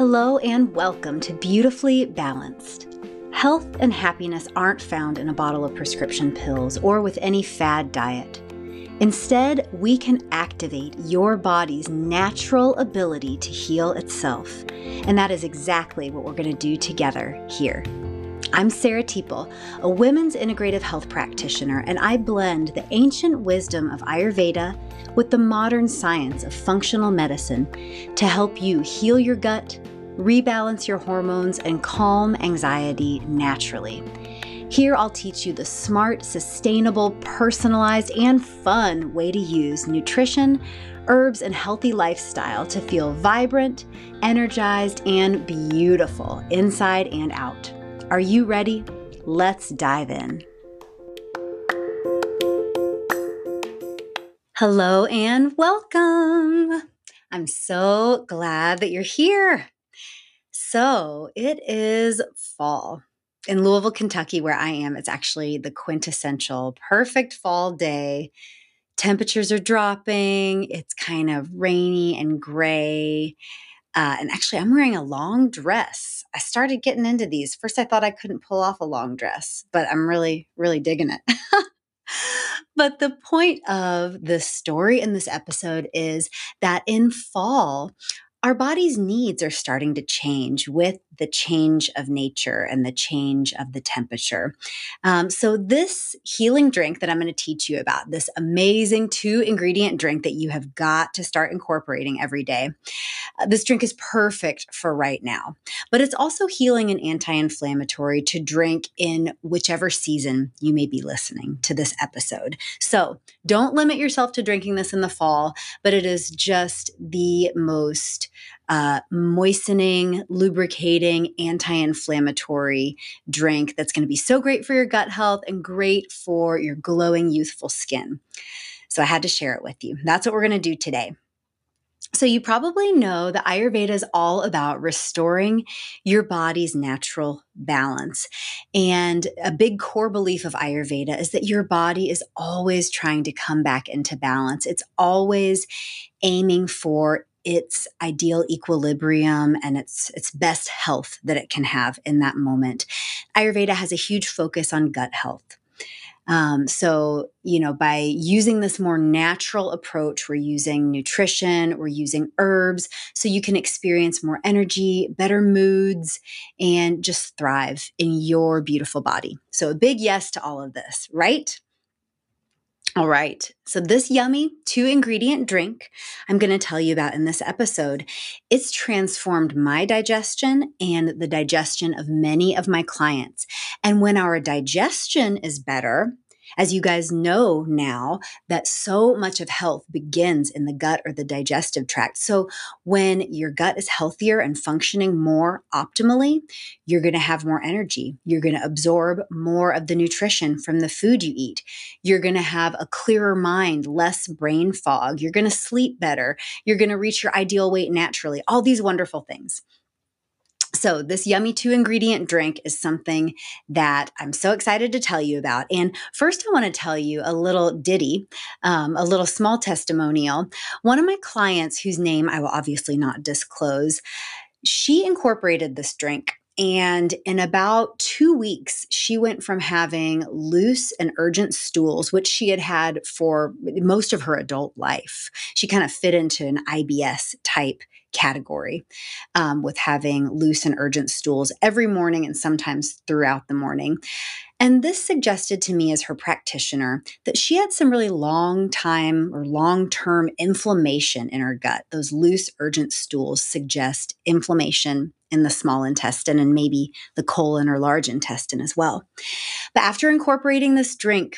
Hello and welcome to Beautifully Balanced. Health and happiness aren't found in a bottle of prescription pills or with any fad diet. Instead, we can activate your body's natural ability to heal itself. And that is exactly what we're going to do together here. I'm Sarah Teeple, a women's integrative health practitioner, and I blend the ancient wisdom of Ayurveda with the modern science of functional medicine to help you heal your gut, rebalance your hormones, and calm anxiety naturally. Here, I'll teach you the smart, sustainable, personalized, and fun way to use nutrition, herbs, and healthy lifestyle to feel vibrant, energized, and beautiful inside and out. Are you ready? Let's dive in. Hello and welcome. I'm so glad that you're here. So, it is fall. In Louisville, Kentucky, where I am, it's actually the quintessential perfect fall day. Temperatures are dropping, it's kind of rainy and gray. Uh, and actually, I'm wearing a long dress. I started getting into these. First, I thought I couldn't pull off a long dress, but I'm really, really digging it. But the point of the story in this episode is that in fall, our body's needs are starting to change with the change of nature and the change of the temperature. Um, so, this healing drink that I'm going to teach you about, this amazing two ingredient drink that you have got to start incorporating every day, uh, this drink is perfect for right now. But it's also healing and anti inflammatory to drink in whichever season you may be listening to this episode. So, don't limit yourself to drinking this in the fall, but it is just the most uh, moistening, lubricating, anti inflammatory drink that's going to be so great for your gut health and great for your glowing, youthful skin. So I had to share it with you. That's what we're going to do today. So, you probably know that Ayurveda is all about restoring your body's natural balance. And a big core belief of Ayurveda is that your body is always trying to come back into balance. It's always aiming for its ideal equilibrium and its its best health that it can have in that moment. Ayurveda has a huge focus on gut health. Um, so, you know, by using this more natural approach, we're using nutrition, we're using herbs, so you can experience more energy, better moods, and just thrive in your beautiful body. So, a big yes to all of this, right? All right. So, this yummy two ingredient drink I'm going to tell you about in this episode, it's transformed my digestion and the digestion of many of my clients. And when our digestion is better, as you guys know now, that so much of health begins in the gut or the digestive tract. So when your gut is healthier and functioning more optimally, you're going to have more energy. You're going to absorb more of the nutrition from the food you eat. You're going to have a clearer mind, less brain fog. You're going to sleep better. You're going to reach your ideal weight naturally. All these wonderful things. So, this yummy two ingredient drink is something that I'm so excited to tell you about. And first, I want to tell you a little ditty, um, a little small testimonial. One of my clients, whose name I will obviously not disclose, she incorporated this drink and in about two weeks, she went from having loose and urgent stools, which she had had for most of her adult life. She kind of fit into an IBS type category um, with having loose and urgent stools every morning and sometimes throughout the morning. And this suggested to me as her practitioner that she had some really long time or long term inflammation in her gut. Those loose, urgent stools suggest inflammation in the small intestine and maybe the colon or large intestine as well. But after incorporating this drink,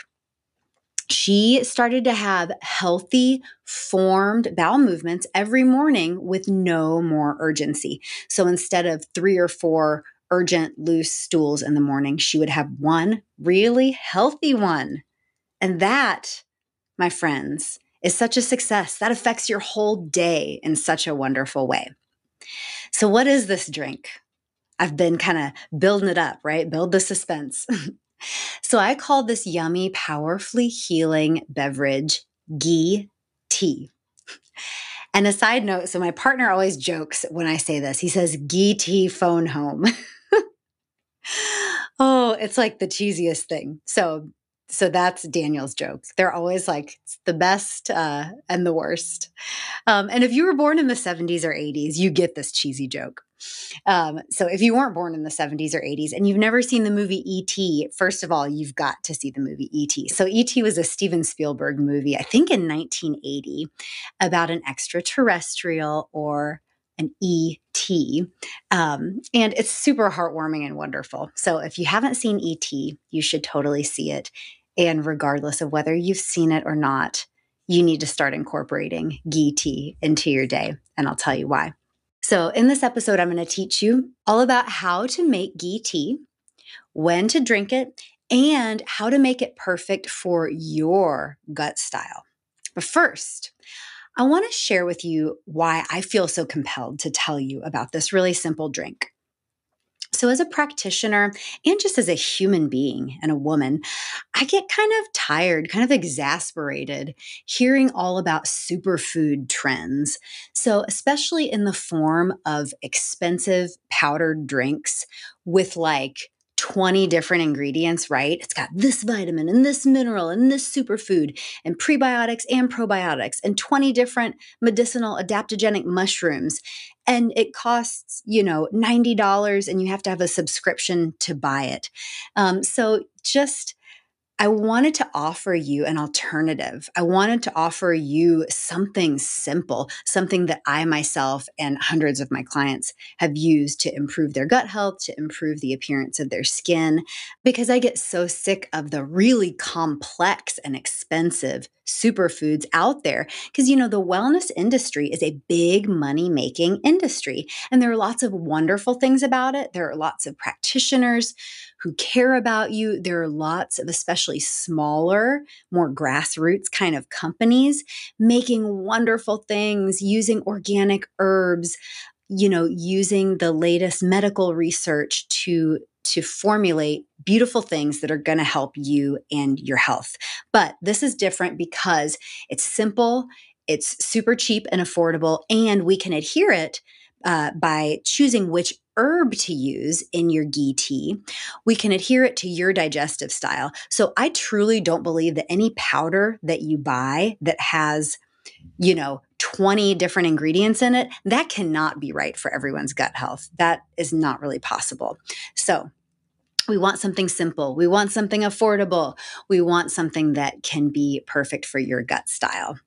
she started to have healthy, formed bowel movements every morning with no more urgency. So instead of three or four urgent, loose stools in the morning, she would have one really healthy one. And that, my friends, is such a success. That affects your whole day in such a wonderful way. So, what is this drink? I've been kind of building it up, right? Build the suspense. So I call this yummy, powerfully healing beverage ghee tea. And a side note so, my partner always jokes when I say this. He says, Ghee tea phone home. oh, it's like the cheesiest thing. So, so that's Daniel's joke. They're always like the best uh, and the worst. Um, and if you were born in the 70s or 80s, you get this cheesy joke. Um, so if you weren't born in the 70s or 80s and you've never seen the movie E.T., first of all, you've got to see the movie E.T. So E.T. was a Steven Spielberg movie, I think in 1980, about an extraterrestrial or an ET. Um, and it's super heartwarming and wonderful. So if you haven't seen ET, you should totally see it. And regardless of whether you've seen it or not, you need to start incorporating tea into your day. And I'll tell you why. So, in this episode, I'm going to teach you all about how to make ghee tea, when to drink it, and how to make it perfect for your gut style. But first, I want to share with you why I feel so compelled to tell you about this really simple drink. So, as a practitioner and just as a human being and a woman, I get kind of tired, kind of exasperated hearing all about superfood trends. So, especially in the form of expensive powdered drinks with like 20 different ingredients, right? It's got this vitamin and this mineral and this superfood and prebiotics and probiotics and 20 different medicinal adaptogenic mushrooms. And it costs, you know, $90 and you have to have a subscription to buy it. Um, so just I wanted to offer you an alternative. I wanted to offer you something simple, something that I myself and hundreds of my clients have used to improve their gut health, to improve the appearance of their skin, because I get so sick of the really complex and expensive superfoods out there. Because, you know, the wellness industry is a big money making industry, and there are lots of wonderful things about it. There are lots of practitioners who care about you. There are lots of, especially smaller, more grassroots kind of companies making wonderful things using organic herbs, you know, using the latest medical research to to formulate beautiful things that are going to help you and your health. But this is different because it's simple, it's super cheap and affordable, and we can adhere it uh, by choosing which herb to use in your ghee tea, we can adhere it to your digestive style. So I truly don't believe that any powder that you buy that has, you know, 20 different ingredients in it, that cannot be right for everyone's gut health. That is not really possible. So, we want something simple. We want something affordable. We want something that can be perfect for your gut style.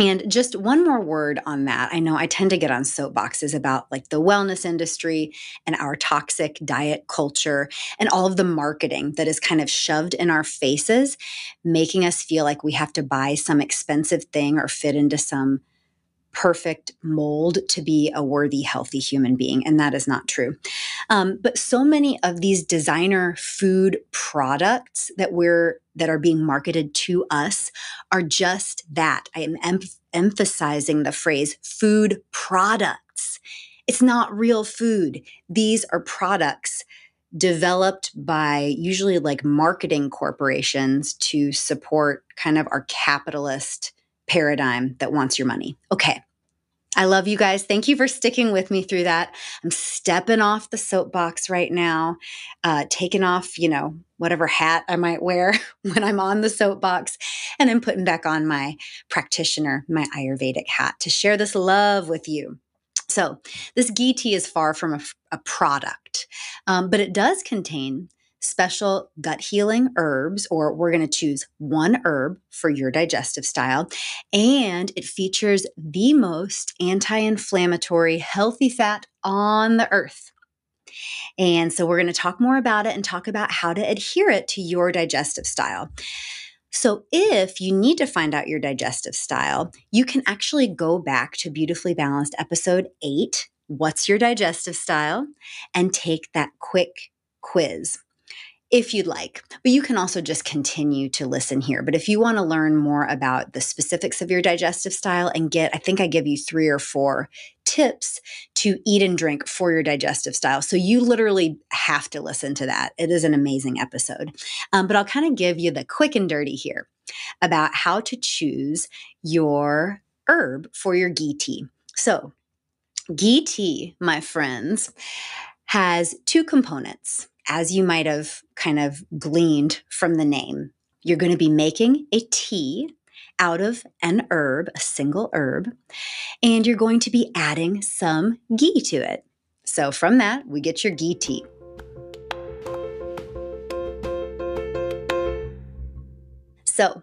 And just one more word on that. I know I tend to get on soapboxes about like the wellness industry and our toxic diet culture and all of the marketing that is kind of shoved in our faces, making us feel like we have to buy some expensive thing or fit into some perfect mold to be a worthy, healthy human being. And that is not true. Um, but so many of these designer food products that we're that are being marketed to us are just that. I am em- emphasizing the phrase food products. It's not real food. These are products developed by usually like marketing corporations to support kind of our capitalist paradigm that wants your money. Okay. I love you guys. Thank you for sticking with me through that. I'm stepping off the soapbox right now, uh, taking off, you know, whatever hat I might wear when I'm on the soapbox, and then putting back on my practitioner, my Ayurvedic hat to share this love with you. So, this ghee tea is far from a, a product, um, but it does contain special gut healing herbs, or we're going to choose one herb for your digestive style. And it features the most anti inflammatory healthy fat on the earth. And so we're going to talk more about it and talk about how to adhere it to your digestive style. So, if you need to find out your digestive style, you can actually go back to Beautifully Balanced episode eight What's Your Digestive Style? and take that quick quiz if you'd like. But you can also just continue to listen here. But if you want to learn more about the specifics of your digestive style and get, I think I give you three or four tips to eat and drink for your digestive style. So you literally have to listen to that. It is an amazing episode. Um, but I'll kind of give you the quick and dirty here about how to choose your herb for your ghee tea. So, ghee tea, my friends, has two components, as you might have kind of gleaned from the name. You're going to be making a tea out of an herb, a single herb, and you're going to be adding some ghee to it. So, from that, we get your ghee tea. So,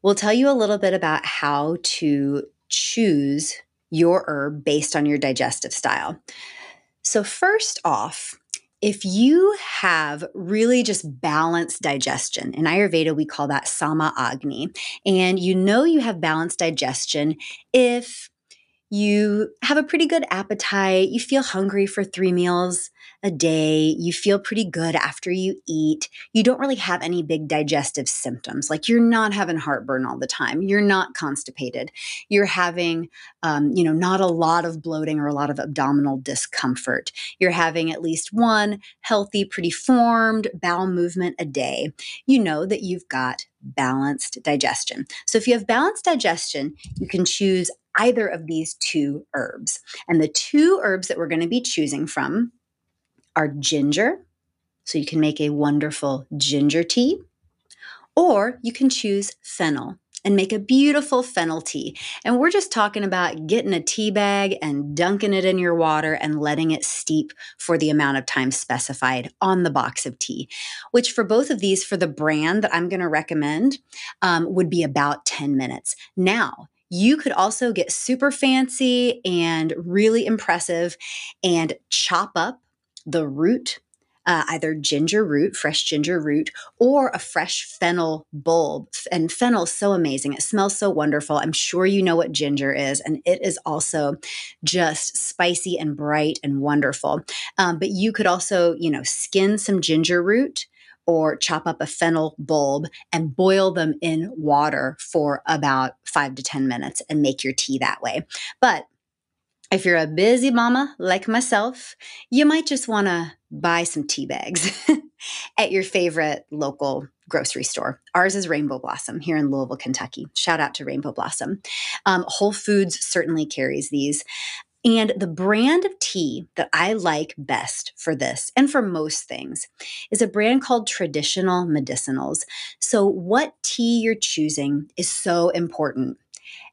we'll tell you a little bit about how to choose your herb based on your digestive style. So, first off, if you have really just balanced digestion, in Ayurveda, we call that Sama Agni, and you know you have balanced digestion if you have a pretty good appetite, you feel hungry for three meals a day, you feel pretty good after you eat, you don't really have any big digestive symptoms. Like you're not having heartburn all the time, you're not constipated, you're having, um, you know, not a lot of bloating or a lot of abdominal discomfort. You're having at least one healthy, pretty formed bowel movement a day. You know that you've got balanced digestion. So if you have balanced digestion, you can choose either of these two herbs. And the two herbs that we're going to be choosing from are ginger. So you can make a wonderful ginger tea, or you can choose fennel and make a beautiful fennel tea. And we're just talking about getting a tea bag and dunking it in your water and letting it steep for the amount of time specified on the box of tea, which for both of these, for the brand that I'm going to recommend, um, would be about 10 minutes. Now, you could also get super fancy and really impressive and chop up the root uh, either ginger root, fresh ginger root, or a fresh fennel bulb. And fennel is so amazing. It smells so wonderful. I'm sure you know what ginger is, and it is also just spicy and bright and wonderful. Um, but you could also, you know, skin some ginger root or chop up a fennel bulb and boil them in water for about five to 10 minutes and make your tea that way. But if you're a busy mama like myself, you might just want to buy some tea bags at your favorite local grocery store. Ours is Rainbow Blossom here in Louisville, Kentucky. Shout out to Rainbow Blossom. Um, Whole Foods certainly carries these. And the brand of tea that I like best for this and for most things is a brand called Traditional Medicinals. So, what tea you're choosing is so important.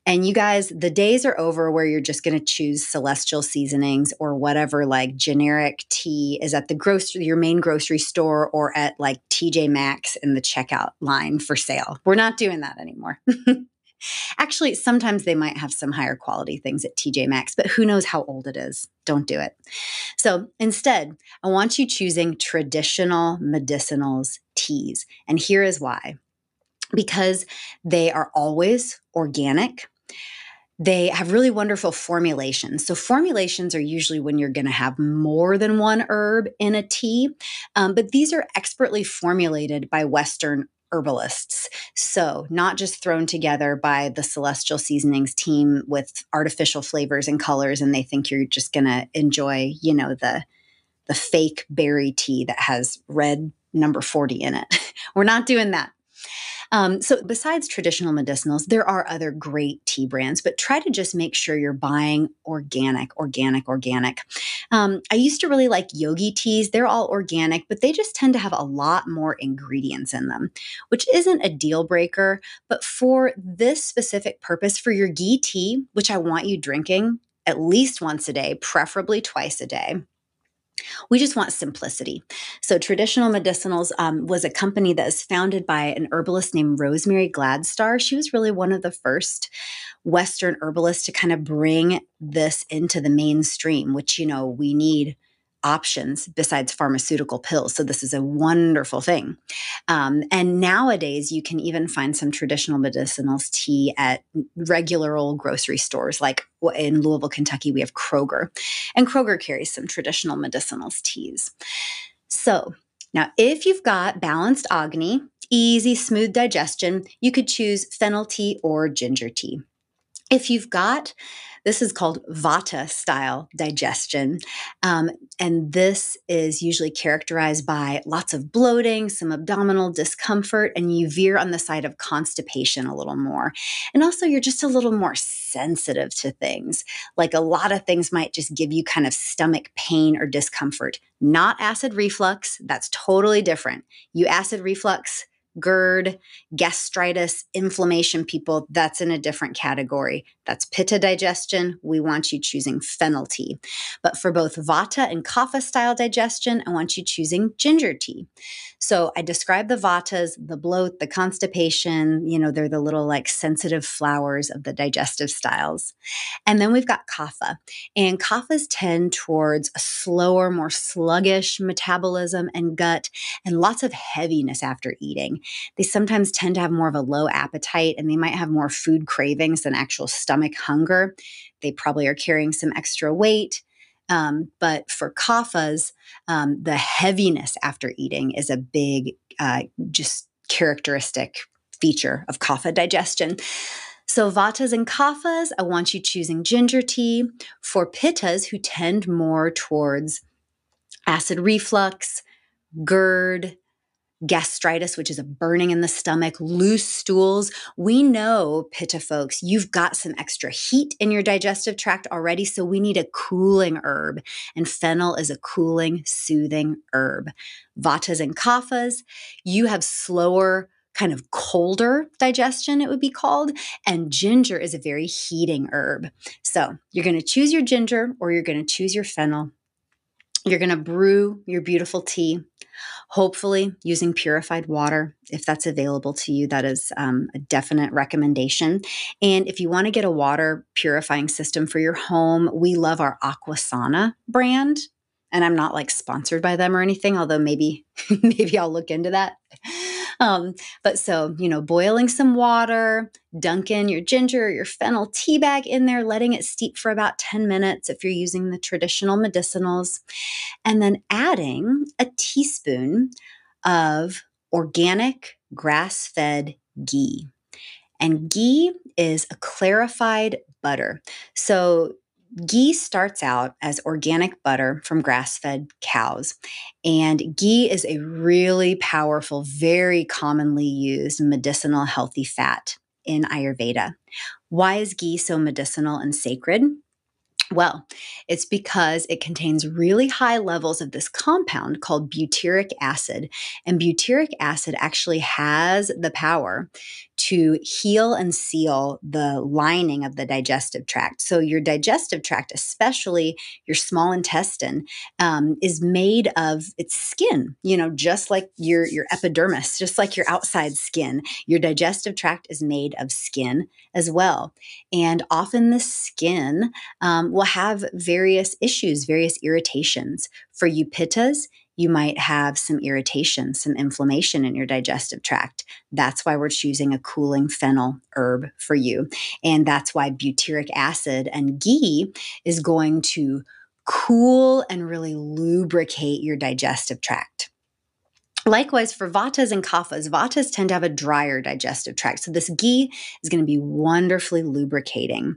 And you guys, the days are over where you're just going to choose celestial seasonings or whatever like generic tea is at the grocery, your main grocery store or at like TJ Maxx in the checkout line for sale. We're not doing that anymore. Actually, sometimes they might have some higher quality things at TJ Maxx, but who knows how old it is? Don't do it. So instead, I want you choosing traditional medicinals teas. And here is why because they are always organic. They have really wonderful formulations. So, formulations are usually when you're going to have more than one herb in a tea, um, but these are expertly formulated by Western herbalists. So, not just thrown together by the Celestial Seasonings team with artificial flavors and colors, and they think you're just going to enjoy, you know, the the fake berry tea that has red number 40 in it. We're not doing that. Um, so, besides traditional medicinals, there are other great tea brands, but try to just make sure you're buying organic, organic, organic. Um, I used to really like yogi teas. They're all organic, but they just tend to have a lot more ingredients in them, which isn't a deal breaker. But for this specific purpose, for your ghee tea, which I want you drinking at least once a day, preferably twice a day we just want simplicity. So, Traditional Medicinals um, was a company that was founded by an herbalist named Rosemary Gladstar. She was really one of the first Western herbalists to kind of bring this into the mainstream, which, you know, we need options besides pharmaceutical pills. So this is a wonderful thing. Um, and nowadays, you can even find some traditional medicinals tea at regular old grocery stores, like in Louisville, Kentucky, we have Kroger, and Kroger carries some traditional medicinals teas. So now, if you've got balanced agni, easy, smooth digestion, you could choose fennel tea or ginger tea. If you've got this is called Vata style digestion. Um, and this is usually characterized by lots of bloating, some abdominal discomfort, and you veer on the side of constipation a little more. And also, you're just a little more sensitive to things. Like a lot of things might just give you kind of stomach pain or discomfort. Not acid reflux, that's totally different. You acid reflux, GERD, gastritis, inflammation people, that's in a different category. That's pitta digestion. We want you choosing fennel tea. But for both vata and kapha style digestion, I want you choosing ginger tea. So I describe the vatas, the bloat, the constipation, you know, they're the little like sensitive flowers of the digestive styles. And then we've got kapha. And kaphas tend towards a slower, more sluggish metabolism and gut and lots of heaviness after eating. They sometimes tend to have more of a low appetite and they might have more food cravings than actual stomach hunger. They probably are carrying some extra weight. Um, but for kaphas, um, the heaviness after eating is a big, uh, just characteristic feature of kapha digestion. So, vatas and kaphas, I want you choosing ginger tea. For pittas, who tend more towards acid reflux, GERD, gastritis, which is a burning in the stomach, loose stools. We know, Pitta folks, you've got some extra heat in your digestive tract already, so we need a cooling herb. And fennel is a cooling, soothing herb. Vatas and kaphas, you have slower, kind of colder digestion, it would be called. And ginger is a very heating herb. So you're going to choose your ginger or you're going to choose your fennel. You're going to brew your beautiful tea hopefully using purified water if that's available to you. That is um, a definite recommendation. And if you want to get a water purifying system for your home we love our aquasana brand. And i'm not like sponsored by them or anything although maybe maybe i'll look into that um, but so, you know, boiling some water, dunking your ginger or your fennel tea bag in there, letting it steep for about 10 minutes if you're using the traditional medicinals, and then adding a teaspoon of organic grass fed ghee. And ghee is a clarified butter. So ghee starts out as organic butter from grass fed cows. And ghee is a really powerful, very commonly used medicinal healthy fat in Ayurveda. Why is ghee so medicinal and sacred? Well, it's because it contains really high levels of this compound called butyric acid. And butyric acid actually has the power to heal and seal the lining of the digestive tract. So, your digestive tract, especially your small intestine, um, is made of its skin. You know, just like your your epidermis, just like your outside skin. Your digestive tract is made of skin as well, and often the skin um, will have various issues, various irritations. For you pittas, you might have some irritation, some inflammation in your digestive tract. That's why we're choosing a cooling fennel herb for you. And that's why butyric acid and ghee is going to cool and really lubricate your digestive tract. Likewise, for vatas and kaphas, vatas tend to have a drier digestive tract. So, this ghee is going to be wonderfully lubricating.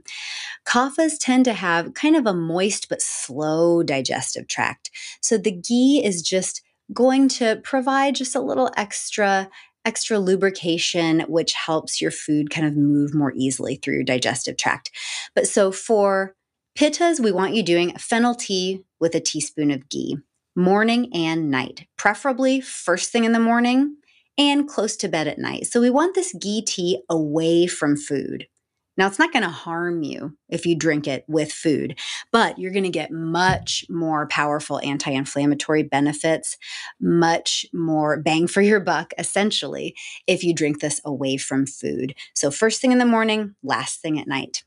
Kaphas tend to have kind of a moist but slow digestive tract. So, the ghee is just going to provide just a little extra extra lubrication which helps your food kind of move more easily through your digestive tract. But so for pittas, we want you doing fennel tea with a teaspoon of ghee morning and night, preferably first thing in the morning and close to bed at night. So we want this ghee tea away from food. Now, it's not going to harm you if you drink it with food, but you're going to get much more powerful anti inflammatory benefits, much more bang for your buck, essentially, if you drink this away from food. So, first thing in the morning, last thing at night.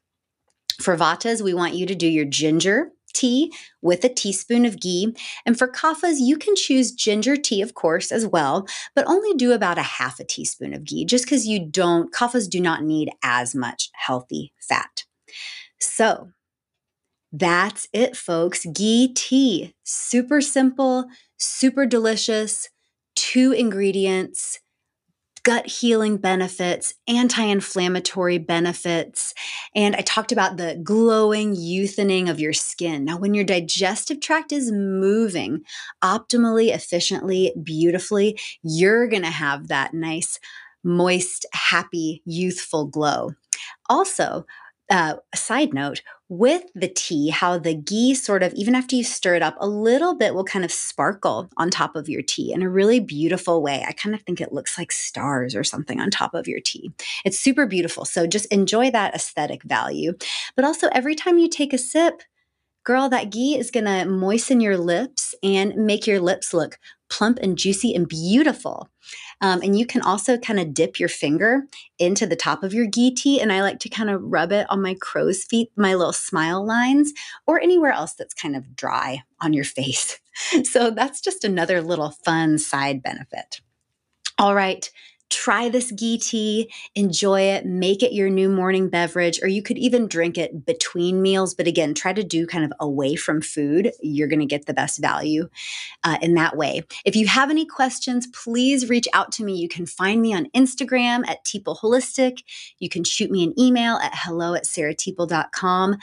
For vatas, we want you to do your ginger tea with a teaspoon of ghee. And for kaphas, you can choose ginger tea, of course, as well, but only do about a half a teaspoon of ghee just because you don't, kaphas do not need as much healthy fat. So, that's it, folks. Ghee tea. Super simple, super delicious, two ingredients gut healing benefits, anti inflammatory benefits. And I talked about the glowing, youthening of your skin. Now, when your digestive tract is moving optimally, efficiently, beautifully, you're going to have that nice, moist, happy, youthful glow. Also, uh, a side note with the tea, how the ghee sort of, even after you stir it up a little bit, will kind of sparkle on top of your tea in a really beautiful way. I kind of think it looks like stars or something on top of your tea. It's super beautiful. So just enjoy that aesthetic value. But also, every time you take a sip, girl, that ghee is going to moisten your lips and make your lips look plump and juicy and beautiful. Um, and you can also kind of dip your finger into the top of your ghee tea. And I like to kind of rub it on my crow's feet, my little smile lines, or anywhere else that's kind of dry on your face. so that's just another little fun side benefit. All right try this ghee tea, enjoy it, make it your new morning beverage, or you could even drink it between meals. But again, try to do kind of away from food. You're going to get the best value uh, in that way. If you have any questions, please reach out to me. You can find me on Instagram at Teeple Holistic. You can shoot me an email at hello at sarahteeple.com.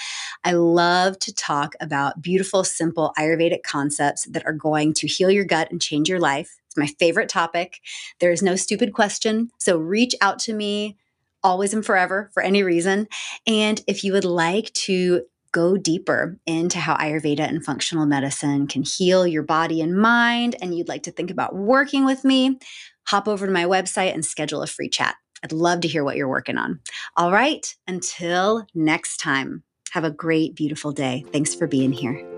I love to talk about beautiful, simple Ayurvedic concepts that are going to heal your gut and change your life. It's my favorite topic. There is no stupid question. So reach out to me always and forever for any reason. And if you would like to go deeper into how Ayurveda and functional medicine can heal your body and mind, and you'd like to think about working with me, hop over to my website and schedule a free chat. I'd love to hear what you're working on. All right, until next time, have a great, beautiful day. Thanks for being here.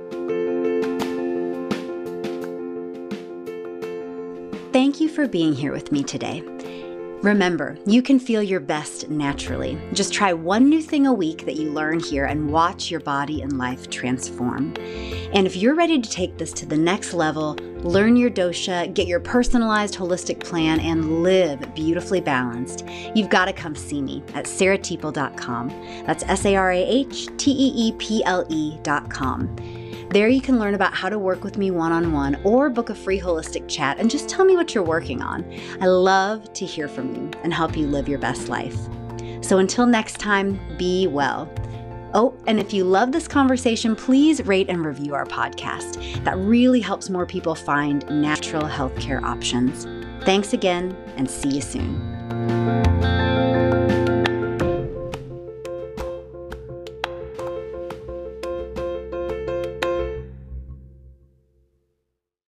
Thank you for being here with me today. Remember, you can feel your best naturally. Just try one new thing a week that you learn here and watch your body and life transform. And if you're ready to take this to the next level, learn your dosha, get your personalized holistic plan, and live beautifully balanced, you've got to come see me at sarahteeple.com. That's S A R A H T E E P L E.com. There you can learn about how to work with me one on one or book a free holistic chat and just tell me what you're working on. I love to hear from you and help you live your best life. So until next time, be well. Oh, and if you love this conversation, please rate and review our podcast. That really helps more people find natural healthcare options. Thanks again, and see you soon.